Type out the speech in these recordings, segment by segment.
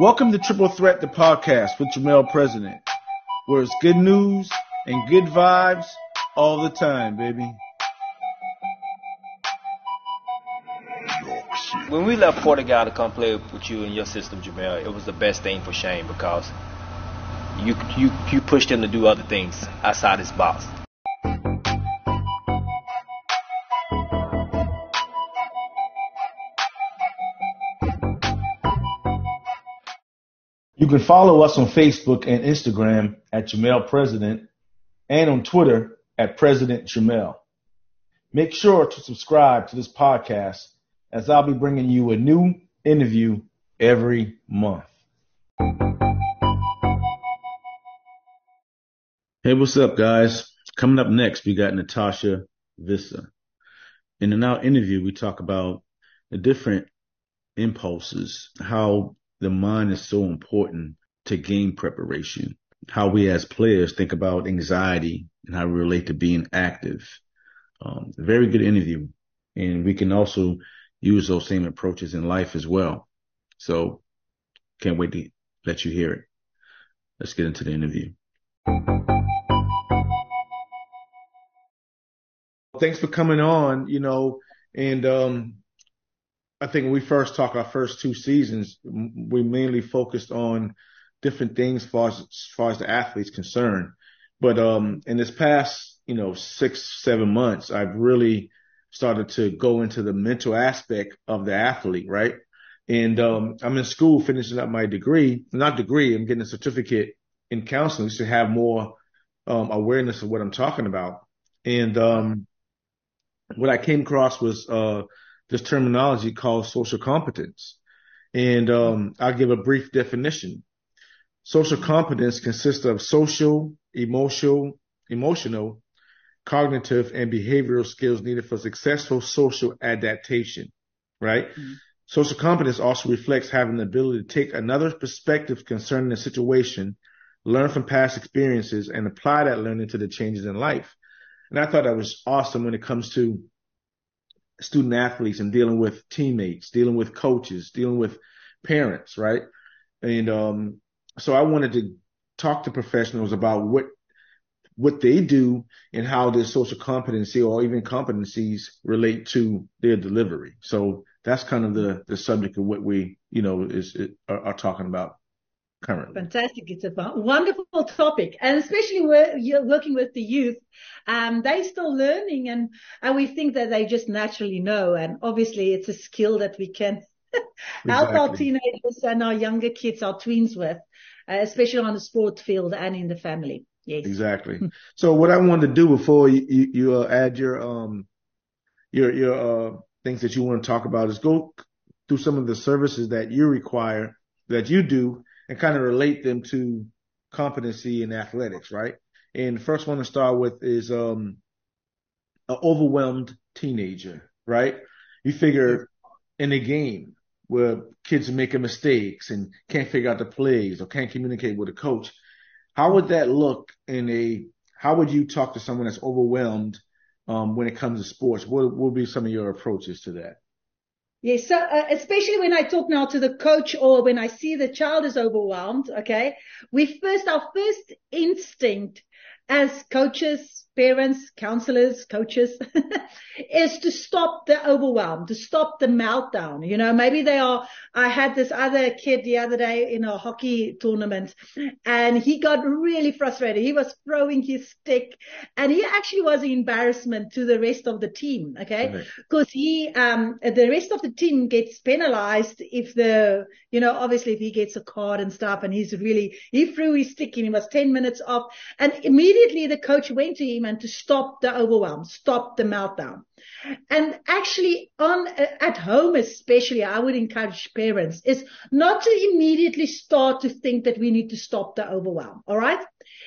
Welcome to Triple Threat, the podcast with Jermel President, where it's good news and good vibes all the time, baby. When we left Portugal to come play with you and your system, Jermel, it was the best thing for Shane because you you you pushed him to do other things outside his box. You can follow us on Facebook and Instagram at Jermel President and on Twitter at President Jermel. Make sure to subscribe to this podcast as I'll be bringing you a new interview every month. Hey, what's up, guys? Coming up next, we got Natasja Visser. In our interview, we talk about the different impulses, how the mind is so important to game preparation. How we as players think about anxiety and how we relate to being active. Um, very good interview. And we can also use those same approaches in life as well. So can't wait to let you hear it. Let's get into the interview. Thanks for coming on, you know, and um, I think when we first talked our first two seasons, we mainly focused on different things as far as, as far as the athlete's concerned. But um, in this past, you know, six, seven months, I've really started to go into the mental aspect of the athlete, right? And um, I'm in school finishing up my degree, not degree, I'm getting a certificate in counseling to have more um, awareness of what I'm talking about. And um, what I came across was uh, this terminology called social competence. And um, I'll give a brief definition. Social competence consists of social, emotional, emotional, cognitive, and behavioral skills needed for successful social adaptation. Right? Mm-hmm. Social competence also reflects having the ability to take another perspective concerning a situation, learn from past experiences, and apply that learning to the changes in life. And I thought that was awesome when it comes to student athletes and dealing with teammates, dealing with coaches, dealing with parents, right? And um, so I wanted to talk to professionals about what what they do and how their social competency or even competencies relate to their delivery. So that's kind of the the subject of what we you know is, is are, are talking about currently. Fantastic. It's a wonderful topic. And especially where you're working with the youth, um, they're still learning and, and we think that they just naturally know. And obviously it's a skill that we can help our teenagers and our younger kids, our tweens with, uh, especially on the sport field and in the family. Yes. Exactly. so what I wanted to do before you, you, you uh, add your, um, your, your, uh, things that you want to talk about is go through some of the services that you require that you do and kind of relate them to competency in athletics, right? And the first one to start with is um, an overwhelmed teenager, right? You figure in a game where kids are making mistakes and can't figure out the plays or can't communicate with a coach, how would that look in a? How would you talk to someone that's overwhelmed um, when it comes to sports? What will be some of your approaches to that? Yes. So, uh, especially when I talk now to the coach or when I see the child is overwhelmed, okay, we first, our first instinct as coaches, parents, counselors, coaches, is to stop the overwhelm, to stop the meltdown. You know, maybe they are, I had this other kid the other day in a hockey tournament and he got really frustrated. He was throwing his stick and he actually was an embarrassment to the rest of the team. Okay. Because he, um, the rest of the team gets penalized if the, you know, obviously if he gets a card and stuff and he's really, he threw his stick and he was 10 minutes off and immediately the coach went to him and to stop the overwhelm, stop the meltdown. And actually on, at home especially, I would encourage parents is not to immediately start to think that we need to stop the overwhelm. All right.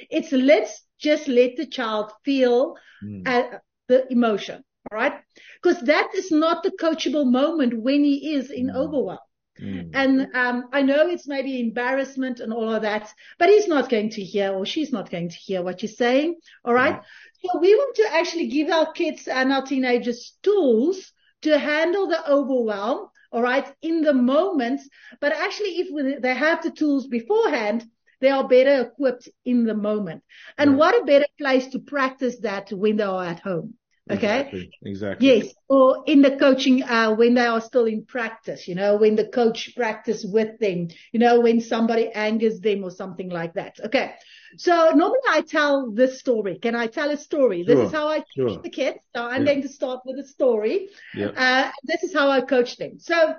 It's let's just let the child feel mm. uh, the emotion. All right. Because that is not the coachable moment when he is in mm. overwhelm. Mm. And um, I know it's maybe embarrassment and all of that, but he's not going to hear or she's not going to hear what you're saying. All right. Mm. So we want to actually give our kids and our teenagers tools to handle the overwhelm all right, in the moment. But actually, if they have the tools beforehand, they are better equipped in the moment. And right. what a better place to practice that when they are at home. Okay. Exactly. exactly. Yes. Or in the coaching, uh, when they are still in practice, you know, when the coach practice with them, you know, when somebody angers them or something like that. Okay. So normally I tell this story. Can I tell a story? Sure. This is how I sure. coach the kids. So I'm yeah. going to start with a story. Yeah. Uh, this is how I coach them. So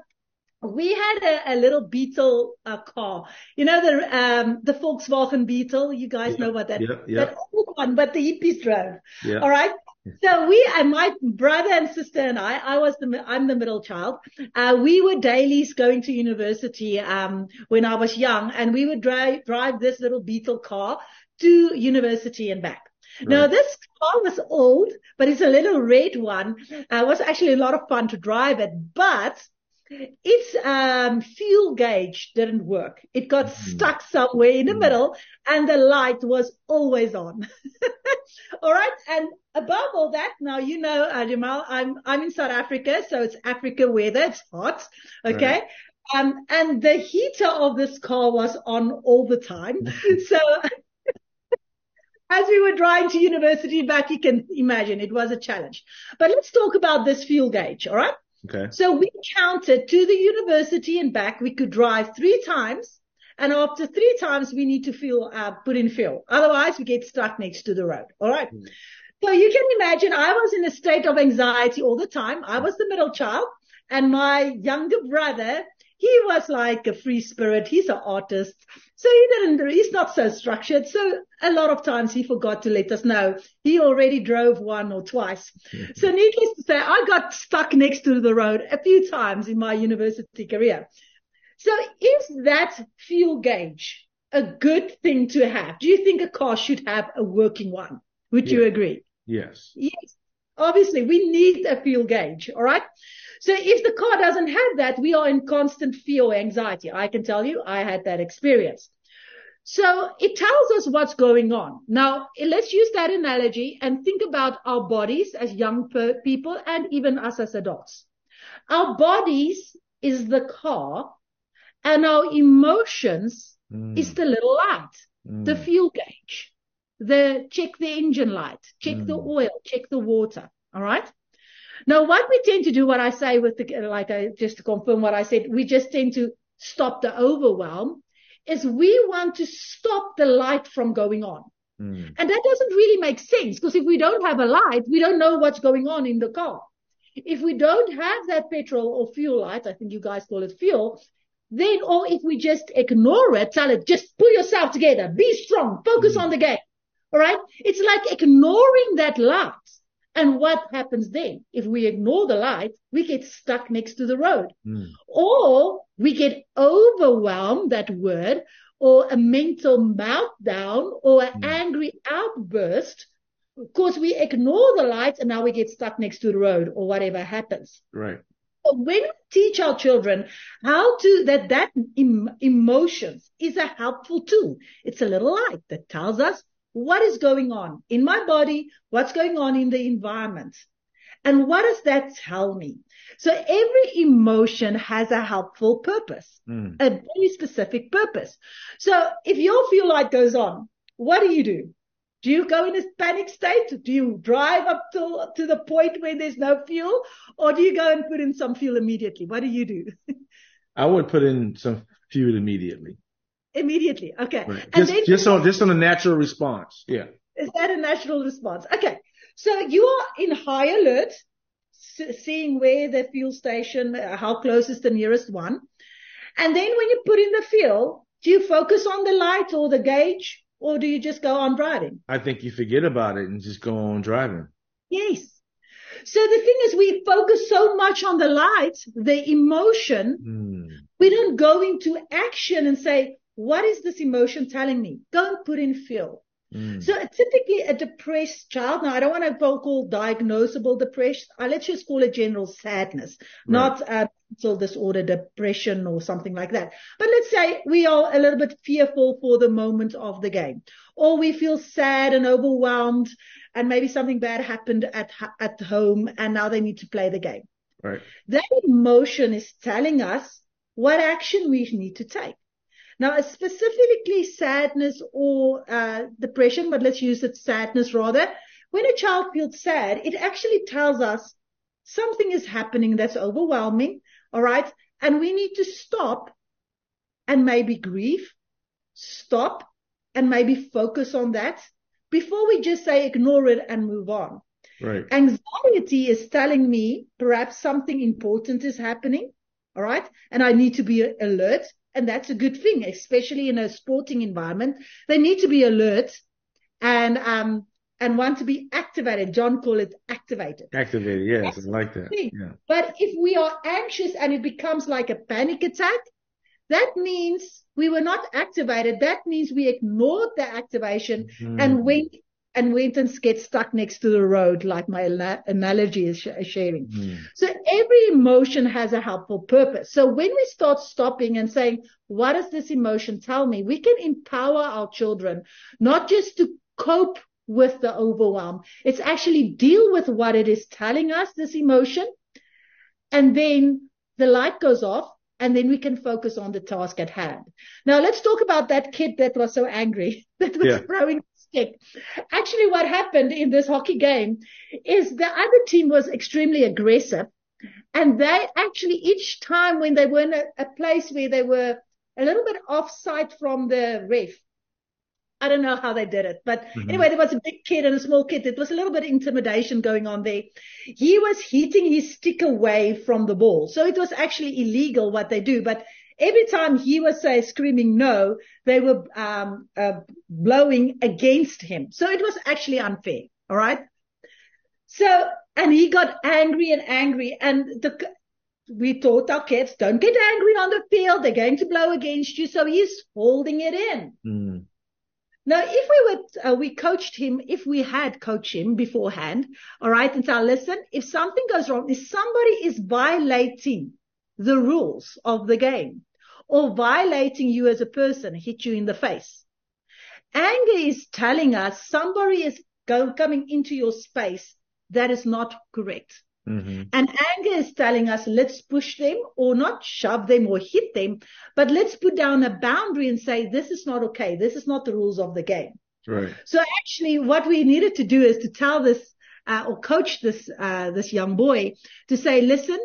we had a, a little Beetle uh, car. You know the um the Volkswagen Beetle. You guys yeah, know what that yeah, yeah. that old one, but the hippies drove. Yeah. All right. So we and my brother and sister and I, I was the I'm the middle child. Uh, we were dailies going to university um when I was young, and we would drive drive this little Beetle car to university and back. Right. Now this car was old, but it's a little red one. Uh, it was actually a lot of fun to drive it, but its um, fuel gauge didn't work. It got mm-hmm. stuck somewhere in the mm-hmm. middle and the light was always on. all right. And above all that, now you know, uh, Jamal, I'm, I'm in South Africa. So it's Africa weather. It's hot. Okay. Right. Um, and the heater of this car was on all the time. so as we were driving to university back, you can imagine it was a challenge. But let's talk about this fuel gauge. All right. Okay. So we counted to the university and back. We could drive three times. And after three times, we need to fill, uh, put in fuel. Otherwise, we get stuck next to the road. All right. Mm. So you can imagine I was in a state of anxiety all the time. I was the middle child and my younger brother, he was like a free spirit. He's an artist. So he didn't, he's not so structured. So a lot of times he forgot to let us know. He already drove one or twice. Mm-hmm. So needless to say, I got stuck next to the road a few times in my university career. So is that fuel gauge a good thing to have? Do you think a car should have a working one? Would yeah. you agree? Yes. Yes. Obviously, we need a fuel gauge. All right. So if the car doesn't have that, we are in constant fear or anxiety. I can tell you, I had that experience. So it tells us what's going on. Now, let's use that analogy and think about our bodies as young people and even us as adults. Our bodies is the car and our emotions mm. is the little light, mm. the fuel gauge the check the engine light, check mm. the oil, check the water. All right. Now, what we tend to do, what I say with the, like I, just to confirm what I said, we just tend to stop the overwhelm is we want to stop the light from going on. Mm. And that doesn't really make sense because if we don't have a light, we don't know what's going on in the car. If we don't have that petrol or fuel light, I think you guys call it fuel, then, or if we just ignore it, tell it, just pull yourself together, be strong, focus mm. on the game. All right. It's like ignoring that light. And what happens then? If we ignore the light, we get stuck next to the road mm. or we get overwhelmed, that word, or a mental meltdown or an mm. angry outburst because we ignore the light and now we get stuck next to the road or whatever happens. Right. So when we teach our children how to, that that em, emotions is a helpful tool. It's a little light that tells us what is going on in my body? What's going on in the environment? And what does that tell me? So every emotion has a helpful purpose, mm. a very specific purpose. So if your fuel light goes on, what do you do? Do you go in a panic state? Do you drive up to, to the point where there's no fuel or do you go and put in some fuel immediately? What do you do? I would put in some fuel immediately. Immediately. Okay. Right. Just, then, just on, just on a natural response. Yeah. Is that a natural response? Okay. So you are in high alert, seeing where the fuel station, uh, how close is the nearest one. And then when you put in the fuel, do you focus on the light or the gauge or do you just go on driving? I think you forget about it and just go on driving. Yes. So the thing is we focus so much on the light, the emotion. Mm. We don't go into action and say, what is this emotion telling me? Go and put in fuel. Mm. So typically a depressed child, now I don't want to call diagnosable depression. Uh, let's just call it general sadness, right. not uh, mental disorder, depression or something like that. But let's say we are a little bit fearful for the moment of the game or we feel sad and overwhelmed and maybe something bad happened at, at home and now they need to play the game. Right. That emotion is telling us what action we need to take. Now, specifically sadness or uh, depression, but let's use it sadness rather. When a child feels sad, it actually tells us something is happening that's overwhelming. All right. And we need to stop and maybe grieve, stop and maybe focus on that before we just say ignore it and move on. Right. Anxiety is telling me perhaps something important is happening. All right. And I need to be alert. And that's a good thing, especially in a sporting environment. They need to be alert and, um, and want to be activated. John called it activated. Activated. Yes. That's I like that. Yeah. But if we are anxious and it becomes like a panic attack, that means we were not activated. That means we ignored the activation mm. and went and went and get stuck next to the road, like my analogy is sharing. Mm. So every emotion has a helpful purpose. So when we start stopping and saying, what does this emotion tell me? We can empower our children, not just to cope with the overwhelm. It's actually deal with what it is telling us, this emotion. And then the light goes off and then we can focus on the task at hand. Now let's talk about that kid that was so angry that was yeah. throwing Actually, what happened in this hockey game is the other team was extremely aggressive. And they actually, each time when they were in a, a place where they were a little bit offside from the ref, I don't know how they did it, but mm-hmm. anyway, there was a big kid and a small kid. It was a little bit of intimidation going on there. He was hitting his stick away from the ball. So it was actually illegal what they do, but every time he was say screaming no, they were um, uh, blowing against him. So it was actually unfair. All right. So and he got angry and angry, and the we taught our kids don't get angry on the field. They're going to blow against you. So he's holding it in. Mm. Now, if we were, uh, we coached him, if we had coached him beforehand, all right, and tell, listen, if something goes wrong, if somebody is violating the rules of the game or violating you as a person, hit you in the face. Anger is telling us somebody is go, coming into your space that is not correct. Mm-hmm. And anger is telling us, let's push them or not shove them or hit them, but let's put down a boundary and say, this is not okay. This is not the rules of the game. Right. So actually what we needed to do is to tell this, uh, or coach this, uh, this young boy to say, listen,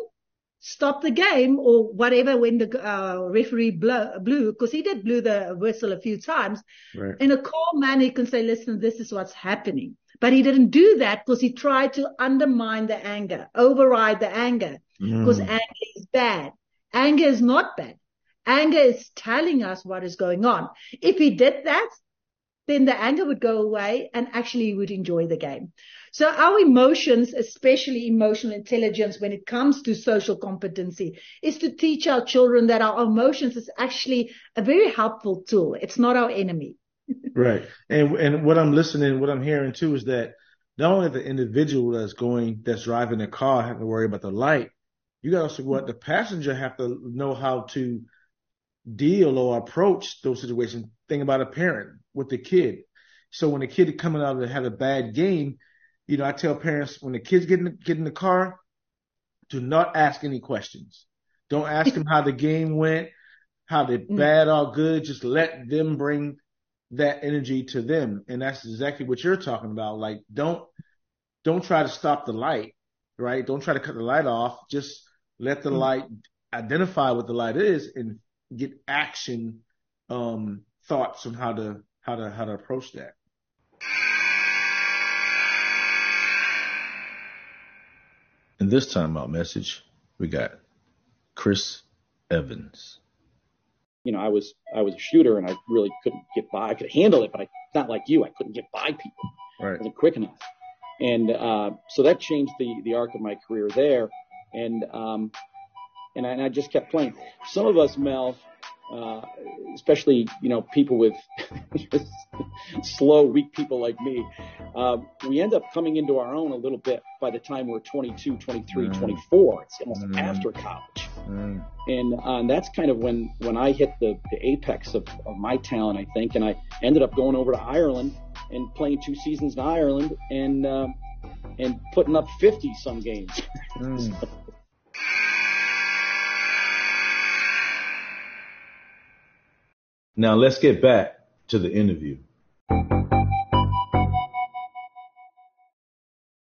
stop the game or whatever when the uh, referee blow, blew, because he did blew the whistle a few times. Right. In a calm manner, he can say, listen, this is what's happening. But he didn't do that because he tried to undermine the anger, override the anger, because mm. anger is bad. Anger is not bad. Anger is telling us what is going on. If he did that, then the anger would go away and actually he would enjoy the game. So our emotions, especially emotional intelligence when it comes to social competency is to teach our children that our emotions is actually a very helpful tool. It's not our enemy right. And and what I'm listening, what I'm hearing too is that not only the individual that's going, that's driving the car have to worry about the light, you got also what the passenger have to know how to deal or approach those situations. Think about a parent with the kid. So when the kid coming out and have a bad game, you know, I tell parents when the kids get in the, get in the car, do not ask any questions. Don't ask them how the game went, how they mm. bad or good. Just let them bring that energy to them. And that's exactly what you're talking about. Like, don't, don't try to stop the light, right? Don't try to cut the light off. Just let the mm-hmm. light identify what the light is and get action, um, thoughts on how to, how to, how to approach that. In this time out message, we got Chris Evans you know, I was I was a shooter and I really couldn't get by. I could handle it, but I not like you. I couldn't get by people. Right. I wasn't quick enough. And uh, so that changed the the arc of my career there. And um, and I, and I just kept playing. Some of us, Mel, uh, especially you know people with slow, weak people like me, uh, we end up coming into our own a little bit by the time we're 22, 23, mm. 24. It's almost mm. after college, mm. and, uh, and that's kind of when when I hit the, the apex of, of my talent, I think, and I ended up going over to Ireland and playing two seasons in Ireland and uh, and putting up 50 some games. Mm. Now let's get back to the interview.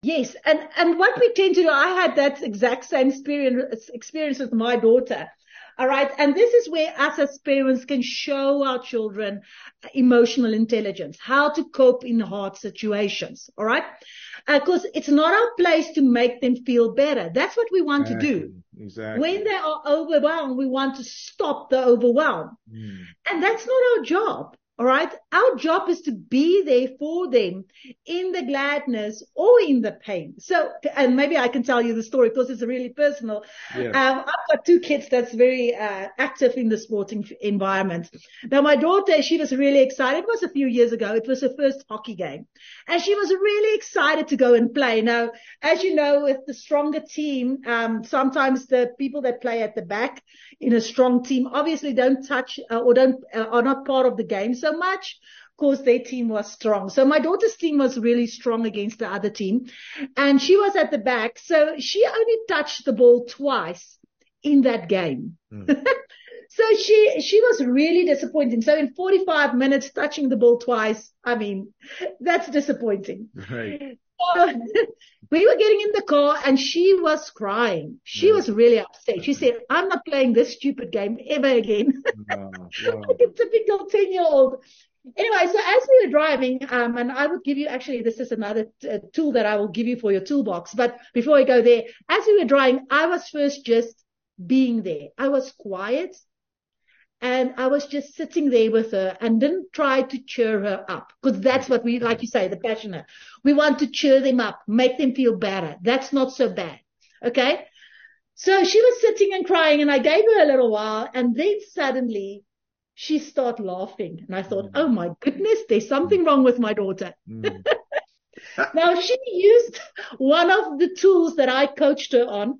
Yes, and and what we tend to do, I had that exact same experience experience with my daughter. All right. And this is where us as parents can show our children emotional intelligence, how to cope in hard situations. All right. Because uh, it's not our place to make them feel better. That's what we want exactly. to do. Exactly. When they are overwhelmed, we want to stop the overwhelm. Mm. And that's not our job. All right. Our job is to be there for them in the gladness or in the pain. So, and maybe I can tell you the story because it's really personal. Yeah. Um, I've got two kids that's very uh, active in the sporting environment. Now, my daughter, she was really excited. It was a few years ago. It was her first hockey game and she was really excited to go and play. Now, as you know, with the stronger team, um, sometimes the people that play at the back in a strong team obviously don't touch uh, or don't, uh, are not part of the game so much because their team was strong. So my daughter's team was really strong against the other team and she was at the back. So she only touched the ball twice in that game. Mm. so she, she was really disappointing. So in 45 minutes touching the ball twice, I mean, that's disappointing. Right. So, we were getting in the car and she was crying. She yeah. was really upset. She said, I'm not playing this stupid game ever again. No. like a typical 10 year old. Anyway, so as we were driving, um, and I would give you actually, this is another t- uh, tool that I will give you for your toolbox. But before I go there, as we were driving, I was first just being there. I was quiet and I was just sitting there with her and didn't try to cheer her up because that's what we, like you say, the passionate. We want to cheer them up, make them feel better. That's not so bad. Okay. So she was sitting and crying and I gave her a little while and then suddenly she started laughing and I thought, oh my goodness, there's something wrong with my daughter. Mm. now she used one of the tools that I coached her on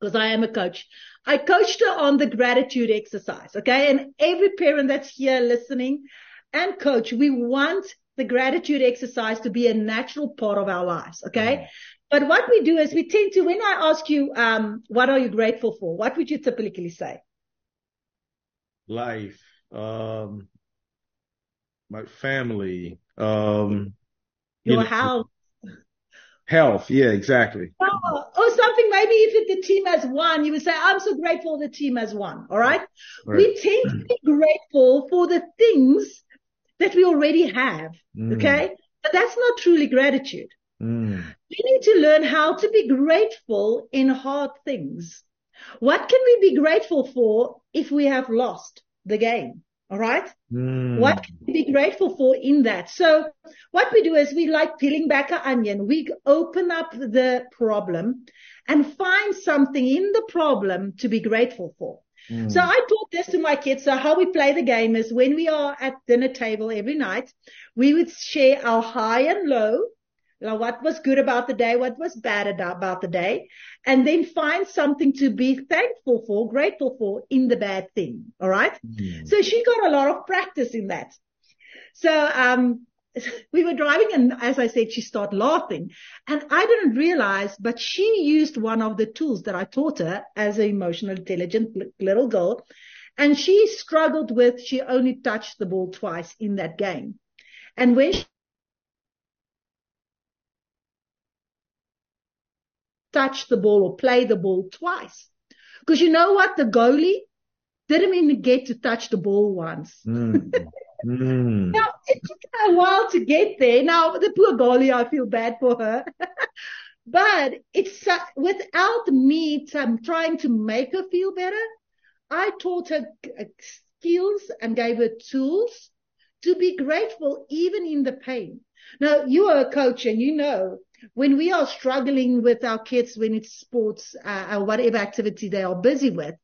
because I am a coach. I coached her on the gratitude exercise. Okay. And every parent that's here listening and coach, we want the gratitude exercise to be a natural part of our lives. Okay. Mm. But what we do is we tend to, when I ask you, um, what are you grateful for? What would you typically say? Life, um, my family, um, your you know, house. Health. Yeah, exactly. Oh, or something. Maybe if the team has won, you would say, I'm so grateful the team has won. All right. right. We tend to be grateful for the things that we already have. Mm. Okay. But that's not truly gratitude. Mm. We need to learn how to be grateful in hard things. What can we be grateful for if we have lost the game? All right. Mm. What can we be grateful for in that? So what we do is we like peeling back an onion. We open up the problem and find something in the problem to be grateful for. Mm. So I taught this to my kids. So how we play the game is when we are at dinner table every night, we would share our high and low know, what was good about the day, what was bad about the day, and then find something to be thankful for, grateful for in the bad thing. All right. Mm. So she got a lot of practice in that. So, um, we were driving and as I said, she started laughing and I didn't realize, but she used one of the tools that I taught her as an emotional intelligent little girl. And she struggled with, she only touched the ball twice in that game. And when she touch the ball or play the ball twice. Because you know what? The goalie didn't even get to touch the ball once. Mm. mm. Now, it took a while to get there. Now, the poor goalie, I feel bad for her. but it's uh, without me um, trying to make her feel better. I taught her uh, skills and gave her tools to be grateful even in the pain. Now, you are a coach and you know when we are struggling with our kids, when it's sports uh, or whatever activity they are busy with,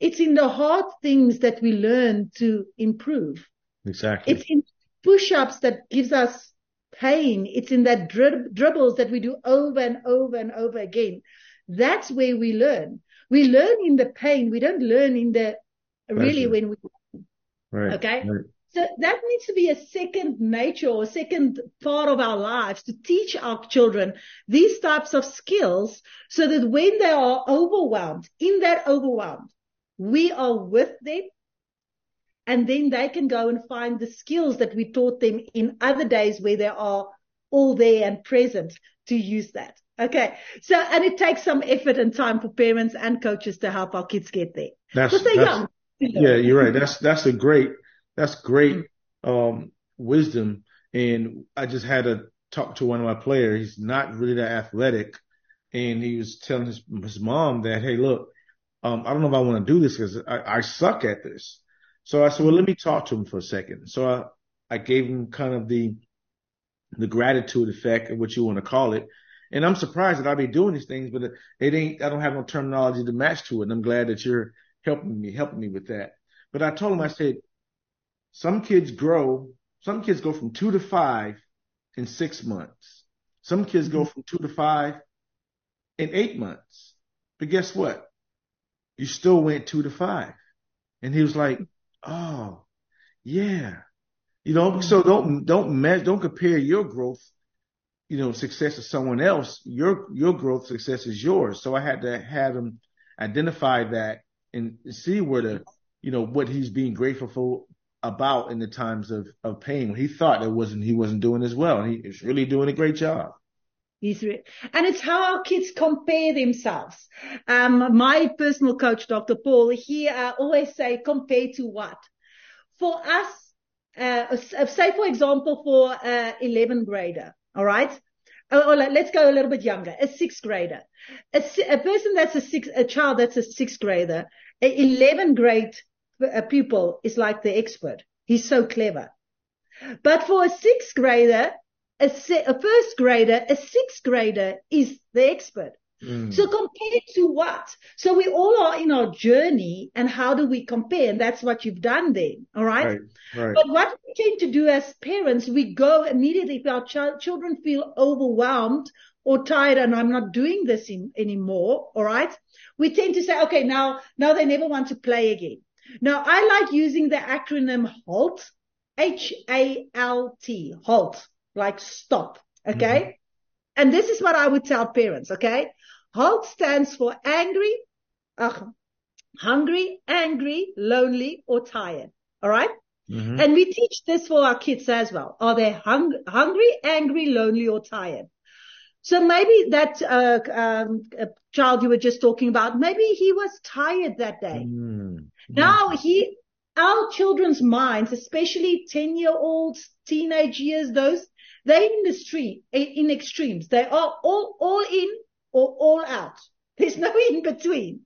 it's in the hard things that we learn to improve. Exactly. It's in push-ups that gives us pain. It's in that dri- dribbles that we do over and over and over again. That's where we learn. We learn in the pain. We don't learn in the really when we. Right. Okay. Right. So that needs to be a second nature or a second part of our lives to teach our children these types of skills so that when they are overwhelmed, in that overwhelmed, we are with them and then they can go and find the skills that we taught them in other days where they are all there and present to use that. Okay. So, and it takes some effort and time for parents and coaches to help our kids get there. That's, that's yeah, you're right. That's that's a great that's great um wisdom. And I just had to talk to one of my players. He's not really that athletic, and he was telling his his mom that, hey, look, um, I don't know if I want to do this because I, I suck at this. So I said, well, let me talk to him for a second. So I I gave him kind of the the gratitude effect, or what you want to call it. And I'm surprised that I be doing these things, but it ain't, I don't have no terminology to match to it. And I'm glad that you're helping me, helping me with that. But I told him, I said, some kids grow, some kids go from two to five in six months. Some kids go mm-hmm. from two to five in eight months. But guess what? You still went two to five. And he was like, Oh, yeah. You know, mm-hmm. so don't, don't measure, don't compare your growth you know, success of someone else, your your growth success is yours. So I had to have him identify that and see where the, you know, what he's being grateful for about in the times of of pain. He thought it wasn't he wasn't doing as well. He is really doing a great job. He's re- and it's how our kids compare themselves. Um, my personal coach, Dr. Paul, he uh, always say, compare to what? For us, uh, say for example, for uh, 11 grader, all right? Or, or let- let's go a little bit younger, a sixth grader. A, a person that's a six, a child that's a sixth grader, a 11 grade uh, pupil is like the expert. He's so clever. But for a sixth grader, a, se- a first grader, a sixth grader is the expert. Mm. So compared to what? So we all are in our journey and how do we compare? And that's what you've done then. All right. Right, right. But what we tend to do as parents, we go immediately if our ch- children feel overwhelmed or tired and I'm not doing this in, anymore. All right. We tend to say, okay, now, now they never want to play again. Now I like using the acronym HALT, H-A-L-T, HALT, like stop. Okay. And this is what I would tell parents. Okay. HALT stands for angry, uh, hungry, angry, lonely, or tired. All right. Mhm. And we teach this for our kids as well. Are they hung- hungry, angry, lonely, or tired? So maybe that uh, um, uh, child you were just talking about, maybe he was tired that day. Mm. Now he, our children's minds, especially 10 year olds, teenage years, those, they're in the street, in extremes. They are all, all in or all out. There's no in between.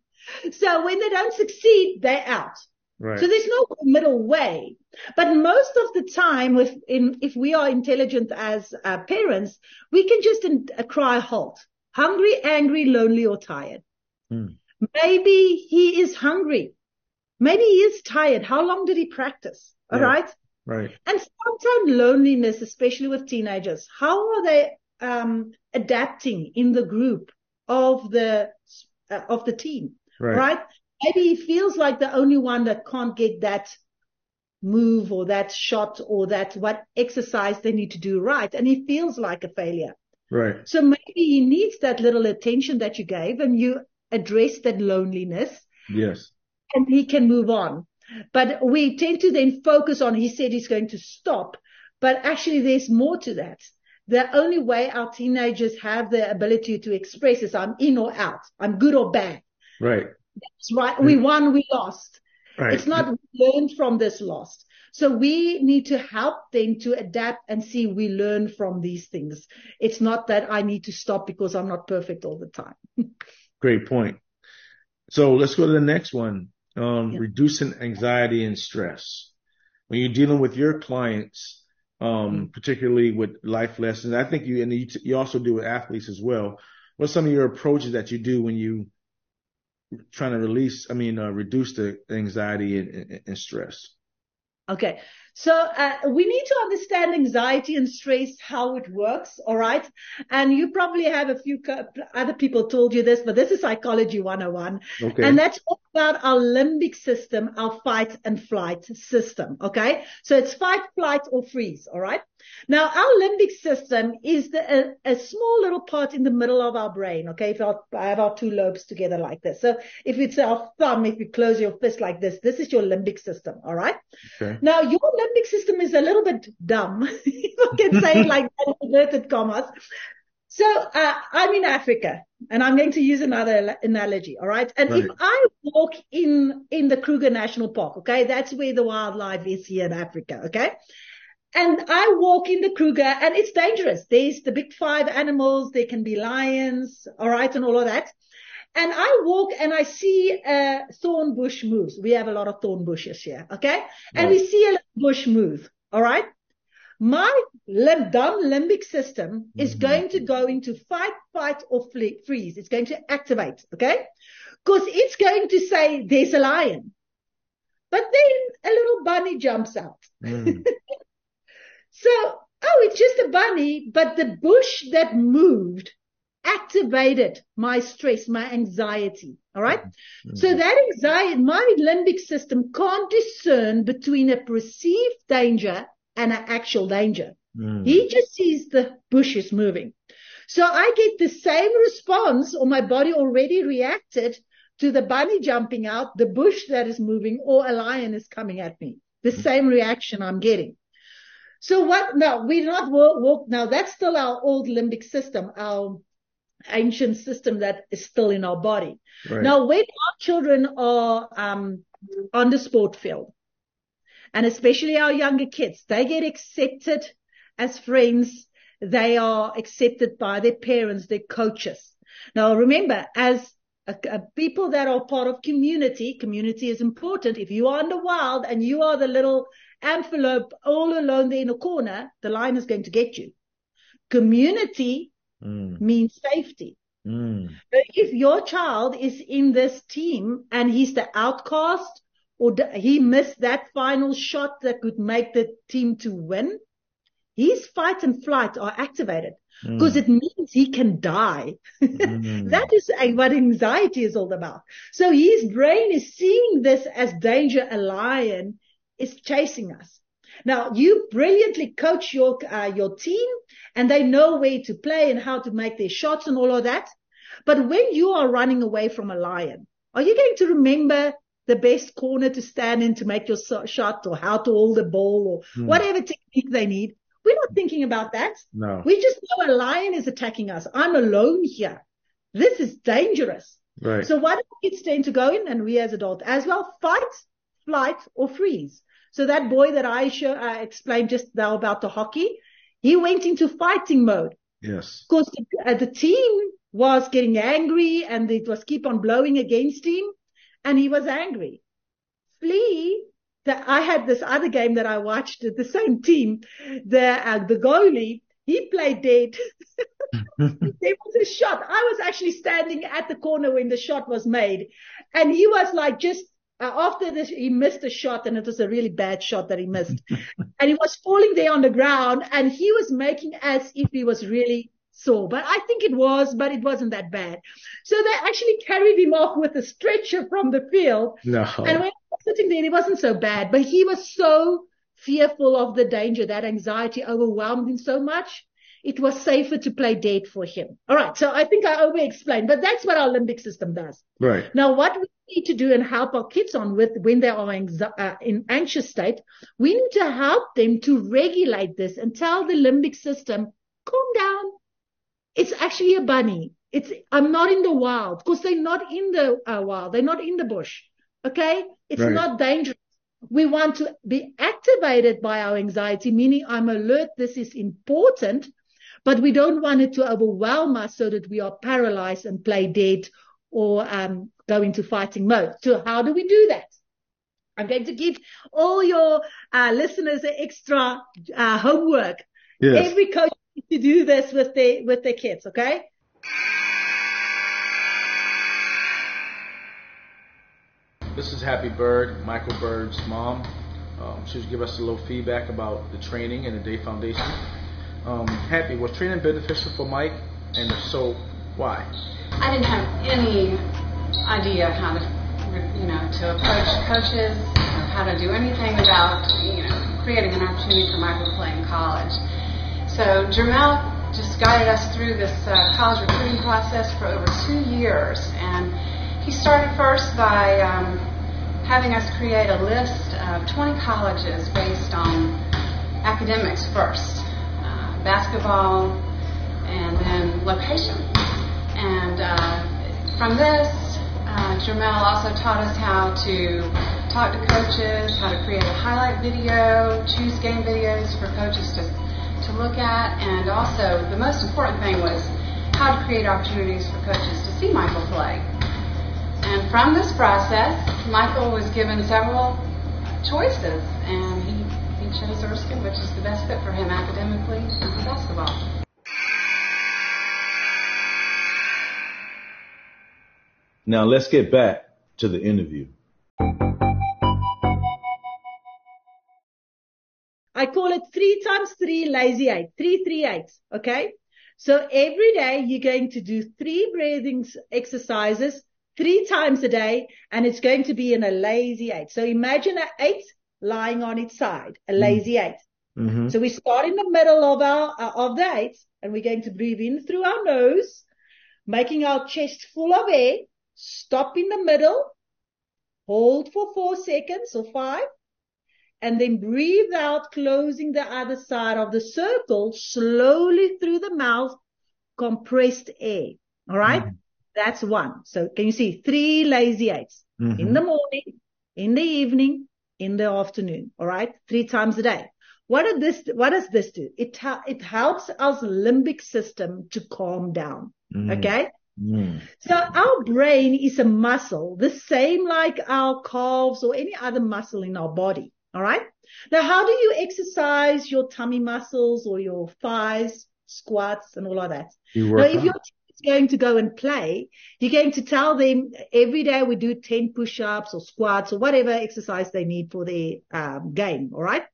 So when they don't succeed, they're out. Right. So there's no middle way. But most of the time, if in, if we are intelligent as uh, parents, we can just in, uh, cry halt. Hungry, angry, lonely, or tired. Hmm. Maybe he is hungry. Maybe he is tired. How long did he practice? All Yeah. right. Right. And sometimes loneliness, especially with teenagers, how are they um, adapting in the group of the uh, of the team? Right. right? Maybe he feels like the only one that can't get that move or that shot or that what exercise they need to do right. And he feels like a failure. Right. So maybe he needs that little attention that you gave and you address that loneliness Yes. And he can move on. But we tend to then focus on, he said he's going to stop, but actually there's more to that. The only way our teenagers have the ability to express is I'm in or out. I'm good or bad. Right. That's right. We mm. won, we lost. Right. It's not learned from this loss. So we need to help them to adapt and see we learn from these things. It's not that I need to stop because I'm not perfect all the time. Great point. So let's go to the next one. Um, reducing anxiety and stress. When you're dealing with your clients, um, particularly with life lessons, I think you, and you, you also do with athletes as well. What's some of your approaches that you do when you trying to release, I mean, uh, reduce the anxiety and, and, and stress? Okay. So uh, we need to understand anxiety and stress, how it works. All right. And you probably have a few co- other people told you this, but this is psychology 101. Okay. And that's all about our limbic system, our fight and flight system. Okay. So it's fight, flight or freeze. All right. Now our limbic system is the, a, a small little part in the middle of our brain. Okay. If our, I have our two lobes together like this. So if it's our thumb, if you close your fist like this, this is your limbic system. All right. Okay. Now, your limbic system is a little bit dumb, if I can say it like that, inverted commas. So, uh, I'm in Africa and I'm going to use another analogy. All right. And if I walk in, in the Kruger National Park, okay, that's where the wildlife is here in Africa. Okay. And I walk in the Kruger and it's dangerous. There's the big five animals. There can be lions. All right. And all of that. And I walk and I see a thorn bush moves. We have a lot of thorn bushes here. Okay. And we see a bush move. All right. My lim- dumb limbic system is going to go into fight, fight or flee, freeze. It's going to activate. Okay. Cause it's going to say there's a lion. But then a little bunny jumps out. Mm. So, oh, it's just a bunny, but the bush that moved activated my stress, my anxiety. All right. Mm-hmm. Mm-hmm. So that anxiety, my limbic system can't discern between a perceived danger and an actual danger. Mm. He just sees the bushes moving. So I get the same response or my body already reacted to the bunny jumping out, the bush that is moving or a lion is coming at me. The mm-hmm. same reaction I'm getting. So what? Now we're not walk, walk. Now that's still our old limbic system, our ancient system that is still in our body. Right. Now when our children are um, on the sport field, and especially our younger kids, they get accepted as friends. They are accepted by their parents, their coaches. Now remember, as a, a people that are part of community, community is important. If you are in the wild and you are the little antelope all alone there in a corner, the lion is going to get you. Community Mm. means safety. Mm. But if your child is in this team and he's the outcast or the, he missed that final shot that could make the team to win, his fight and flight are activated because it means he can die. Mm. that is what anxiety is all about. So his brain is seeing this as danger. A lion is chasing us. Now you brilliantly coach your, uh, your team and they know where to play and how to make their shots and all of that. But when you are running away from a lion, are you going to remember the best corner to stand in to make your shot or how to hold the ball or whatever technique they need? We're not thinking about that. No. We just know a lion is attacking us. I'm alone here. This is dangerous. Right. So why do kids tend to go in and we as adults as well? Fight, flight or freeze. So that boy that I show, uh, explained just now about the hockey, he went into fighting mode yes. because the, uh, the team was getting angry and it was keep on blowing against him and he was angry. Flee. That I had this other game that I watched the same team. The, uh, the goalie, he played dead. there was a shot. I was actually standing at the corner when the shot was made and he was like just Uh, after this, he missed a shot and it was a really bad shot that he missed. and he was falling there on the ground and he was making as if he was really sore. But I think it was, but it wasn't that bad. So they actually carried him off with a stretcher from the field. No. And when he was sitting there, it wasn't so bad, but he was so fearful of the danger. That anxiety overwhelmed him so much. It was safer to play dead for him. All right. So I think I over explained, but that's what our limbic system does. right. Now, what we need to do and help our kids on with when they are uh, in anxious state, we need to help them to regulate this and tell the limbic system, calm down. It's actually a bunny. It's, I'm not in the wild because they're not in the uh, wild. They're not in the bush. Okay. It's Right. not dangerous. We want to be activated by our anxiety, meaning I'm alert. This is important, but we don't want it to overwhelm us so that we are paralyzed and play dead or um, go into fighting mode. So how do we do that? I'm going to give all your uh, listeners an extra uh, homework. Yes. Every coach needs to do this with their with their kids. Okay. This is Happy Bird, Michael Bird's mom. Um, she was give us a little feedback about the training and the DAE Foundation. Um, happy was training beneficial for Mike, and if so, why? I didn't have any idea how to, you know, to approach coaches or how to do anything about, you know, creating an opportunity for Michael to play in college. So Jermel just guided us through this uh, college recruiting process for over two years, and he started first by um, having us create a list of 20 colleges based on academics first, uh, basketball, and then location. And uh, from this, uh, Jermel also taught us how to talk to coaches, how to create a highlight video, choose game videos for coaches to, to look at, and also the most important thing was how to create opportunities for coaches to see Michael play. And from this process, Michael was given several choices, and he, he chose Erskine, which is the best fit for him academically and for basketball. Now let's get back to the interview. I call it three times three lazy eight, three, three, eight. Okay. So every day you're going to do three breathing exercises three times a day and it's going to be in a lazy eight. So imagine an eight lying on its side, a lazy eight. Mm-hmm. So we start in the middle of our, uh, of the eight and we're going to breathe in through our nose, making our chest full of air, stop in the middle, hold for four seconds or five, and then breathe out, closing the other side of the circle slowly through the mouth, compressed air. All right? Mhm. That's one. So can you see three lazy eights in Mhm. the morning, in the evening, in the afternoon. All right. Three times a day. What does this, what does this do? It, it helps our limbic system to calm down. Mhm. Okay. Mm. So our brain is a muscle, the same like our calves or any other muscle in our body. All right. Now, how do you exercise your tummy muscles or your thighs, squats and all of that? You Now, if your team is going to go and play, you're going to tell them every day we do 10 push-ups or squats or whatever exercise they need for their um, game. All right.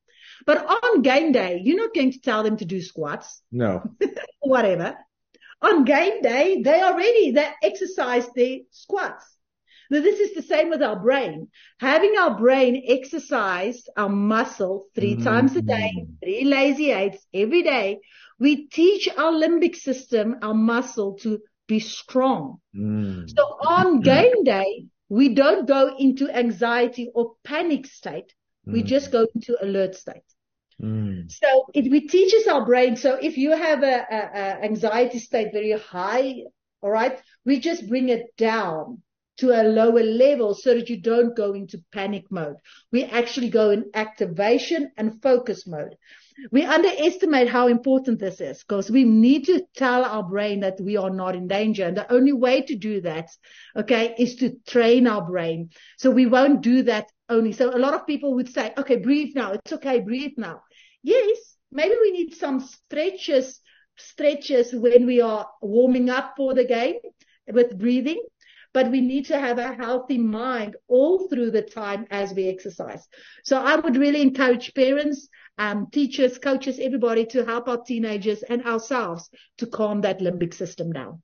But on game day, you're not going to tell them to do squats no. whatever. On game day, they are ready. They exercise their squats. Now, this is the same with our brain. Having our brain exercise our muscle 3 Mm. times a day, three lazy eights every day, we teach our limbic system, our muscle to be strong. Mm. So on game day, we don't go into anxiety or panic state. We Mm. just go into alert state. Mm. So it we teaches our brain. So if you have a, a, a anxiety state very high, all right, we just bring it down to a lower level so that you don't go into panic mode. We actually go in activation and focus mode. We underestimate how important this is because we need to tell our brain that we are not in danger. And the only way to do that, okay, is to train our brain. So we won't do that only. So a lot of people would say, okay, breathe now. It's okay. Breathe now. Yes, maybe we need some stretches, stretches when we are warming up for the game with breathing, but we need to have a healthy mind all through the time as we exercise. So I would really encourage parents, um, teachers, coaches, everybody to help our teenagers and ourselves to calm that limbic system down.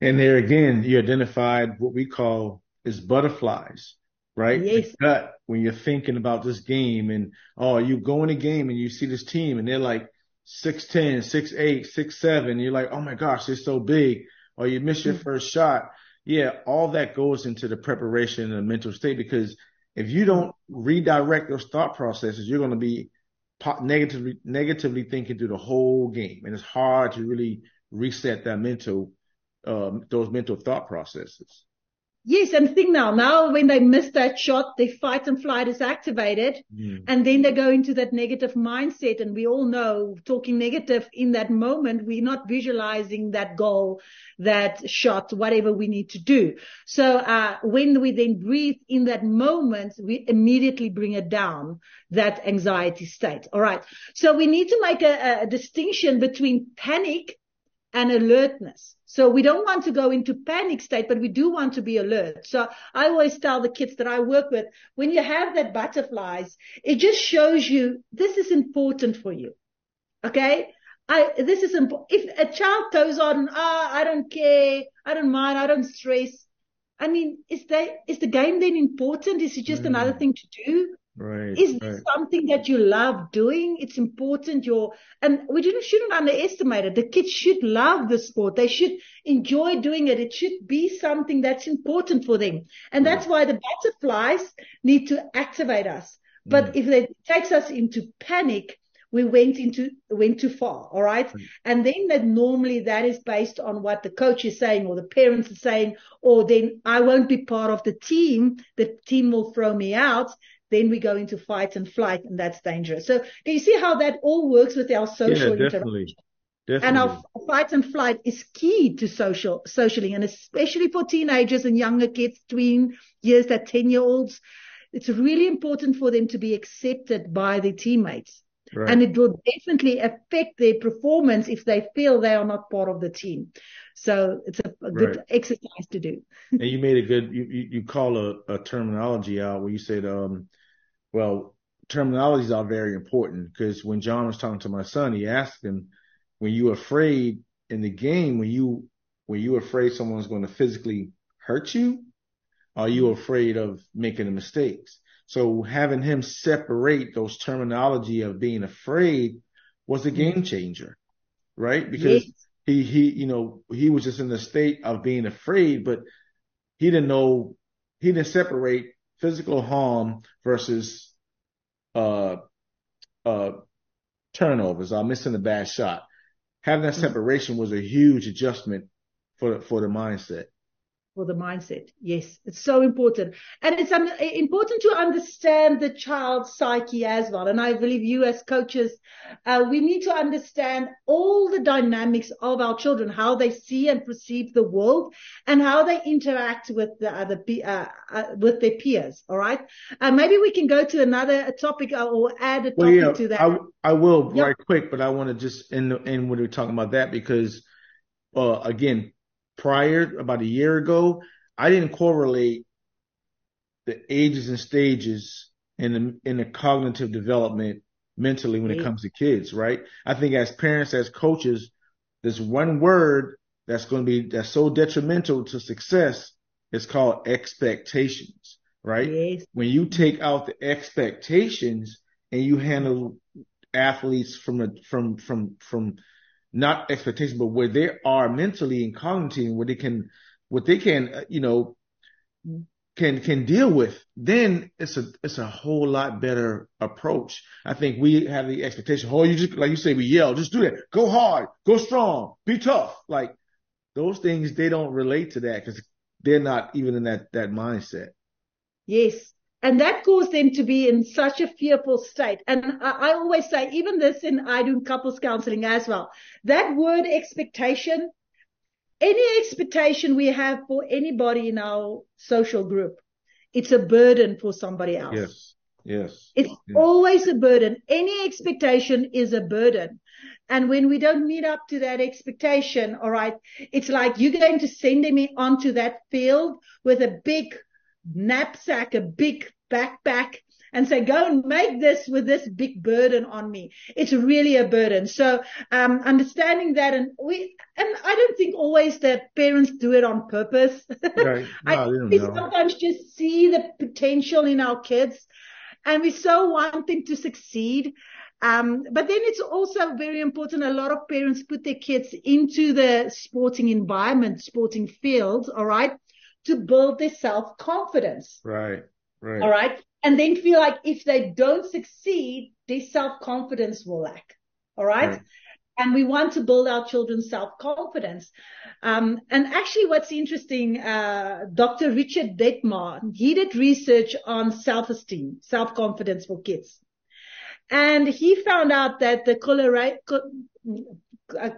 And there again, you identified what we call is butterflies, right? Yes. The gut when you're thinking about this game and oh, you go in a game and you see this team and they're like 6'10, 6'8, 6'7. You're like, oh my gosh, they're so big. Or you miss your first shot. Yeah, all that goes into the preparation and the mental state because if you don't redirect those thought processes, you're going to be negatively negatively thinking through the whole game, and it's hard to really reset that mental um, those mental thought processes. Yes, and think now, now when they miss that shot, their fight and flight is activated. Mm. And then they go into that negative mindset. And we all know talking negative in that moment, we're not visualizing that goal, that shot, whatever we need to do. So, uh, when we then breathe in that moment, we immediately bring it down, that anxiety state. All right. So we need to make a, a distinction between panic and alertness. So we don't want to go into panic state, but we do want to be alert. So I always tell the kids that I work with, when you have that butterflies, it just shows you this is important for you. Okay. I, this is important. If a child goes on, ah, I don't care. I don't mind. I don't stress. I mean, is that, is the game then important? Is it just mm. another thing to do? Right. Is this right. something that you love doing? It's important. Your and we shouldn't, shouldn't underestimate it. The kids should love the sport. They should enjoy doing it. It should be something that's important for them. And that's why the butterflies need to activate us. But mm. if it takes us into panic, we went into went too far. All right. Mm. And then that normally that is based on what the coach is saying or the parents are saying, or then I won't be part of the team. The team will throw me out then we go into fight and flight, and that's dangerous. So can you see how that all works with our social yeah, definitely. Definitely. And our fight and flight is key to social socially, and especially for teenagers and younger kids, between years, that 10 year olds. It's really important for them to be accepted by their teammates. Right. And it will definitely affect their performance if they feel they are not part of the team. So it's a, a good right. exercise to do. and you made a good, you, you, you call a, a terminology out where you said, um, well, terminologies are very important because when John was talking to my son, he asked him, when you afraid in the game, when you, when you afraid someone's going to physically hurt you, are you mm-hmm. afraid of making the mistakes? So having him separate those terminology of being afraid was a game mm-hmm. changer, right? Because yes. he, he, you know, he was just in the state of being afraid, but he didn't know, he didn't separate physical harm versus uh uh turnovers or missing a bad shot. Having that mm-hmm. separation was a huge adjustment for for the mindset for the mindset. Yes, it's so important. And it's um, important to understand the child's psyche as well. And I believe you as coaches, uh, we need to understand all the dynamics of our children, how they see and perceive the world and how they interact with the other, uh, uh, with their peers. All right. Uh, maybe we can go to another topic uh, or add a topic well, yeah, to that. I, I will yep. right quick, but I want to just end, end when we're talking about that because, uh, again, prior, about a year ago, I didn't correlate the ages and stages in the, in the cognitive development mentally when it comes to kids, right? I think as parents, as coaches, there's one word that's going to be, that's so detrimental to success. It's called expectations, right? Yes. When you take out the expectations and you handle athletes from a, from, from, from not expectation, but where they are mentally and cognitively, where they can, what they can, uh, you know, can can deal with, then it's a it's a whole lot better approach. I think we have the expectation. Oh, you just like you say, we yell, just do that. Go hard, go strong, be tough. Like those things, they don't relate to that because they're not even in that that mindset. Yes, and that caused them to be in such a fearful state. And I, I always say, even this in I do couples counseling as well. That word expectation, any expectation we have for anybody in our social group, it's a burden for somebody else. Yes. Yes. It's yes. always a burden. Any expectation is a burden. And when we don't meet up to that expectation, all right, it's like you're going to send me onto that field with a big knapsack, a big backpack and say, go and make this with this big burden on me. It's really a burden. So, um, understanding that and we, and I don't think always that parents do it on purpose. Right. No, I, we sometimes just see the potential in our kids and we so want them to succeed. Um, but then it's also very important. A lot of parents put their kids into the sporting environment, sporting fields. All right to build their self confidence. Right. Right. All right. And then feel like if they don't succeed, their self confidence will lack. All right? right. And we want to build our children's self confidence. Um, and actually what's interesting, uh, Dr. Richard Detmar, he did research on self esteem, self confidence for kids. And he found out that the Colorado, uh,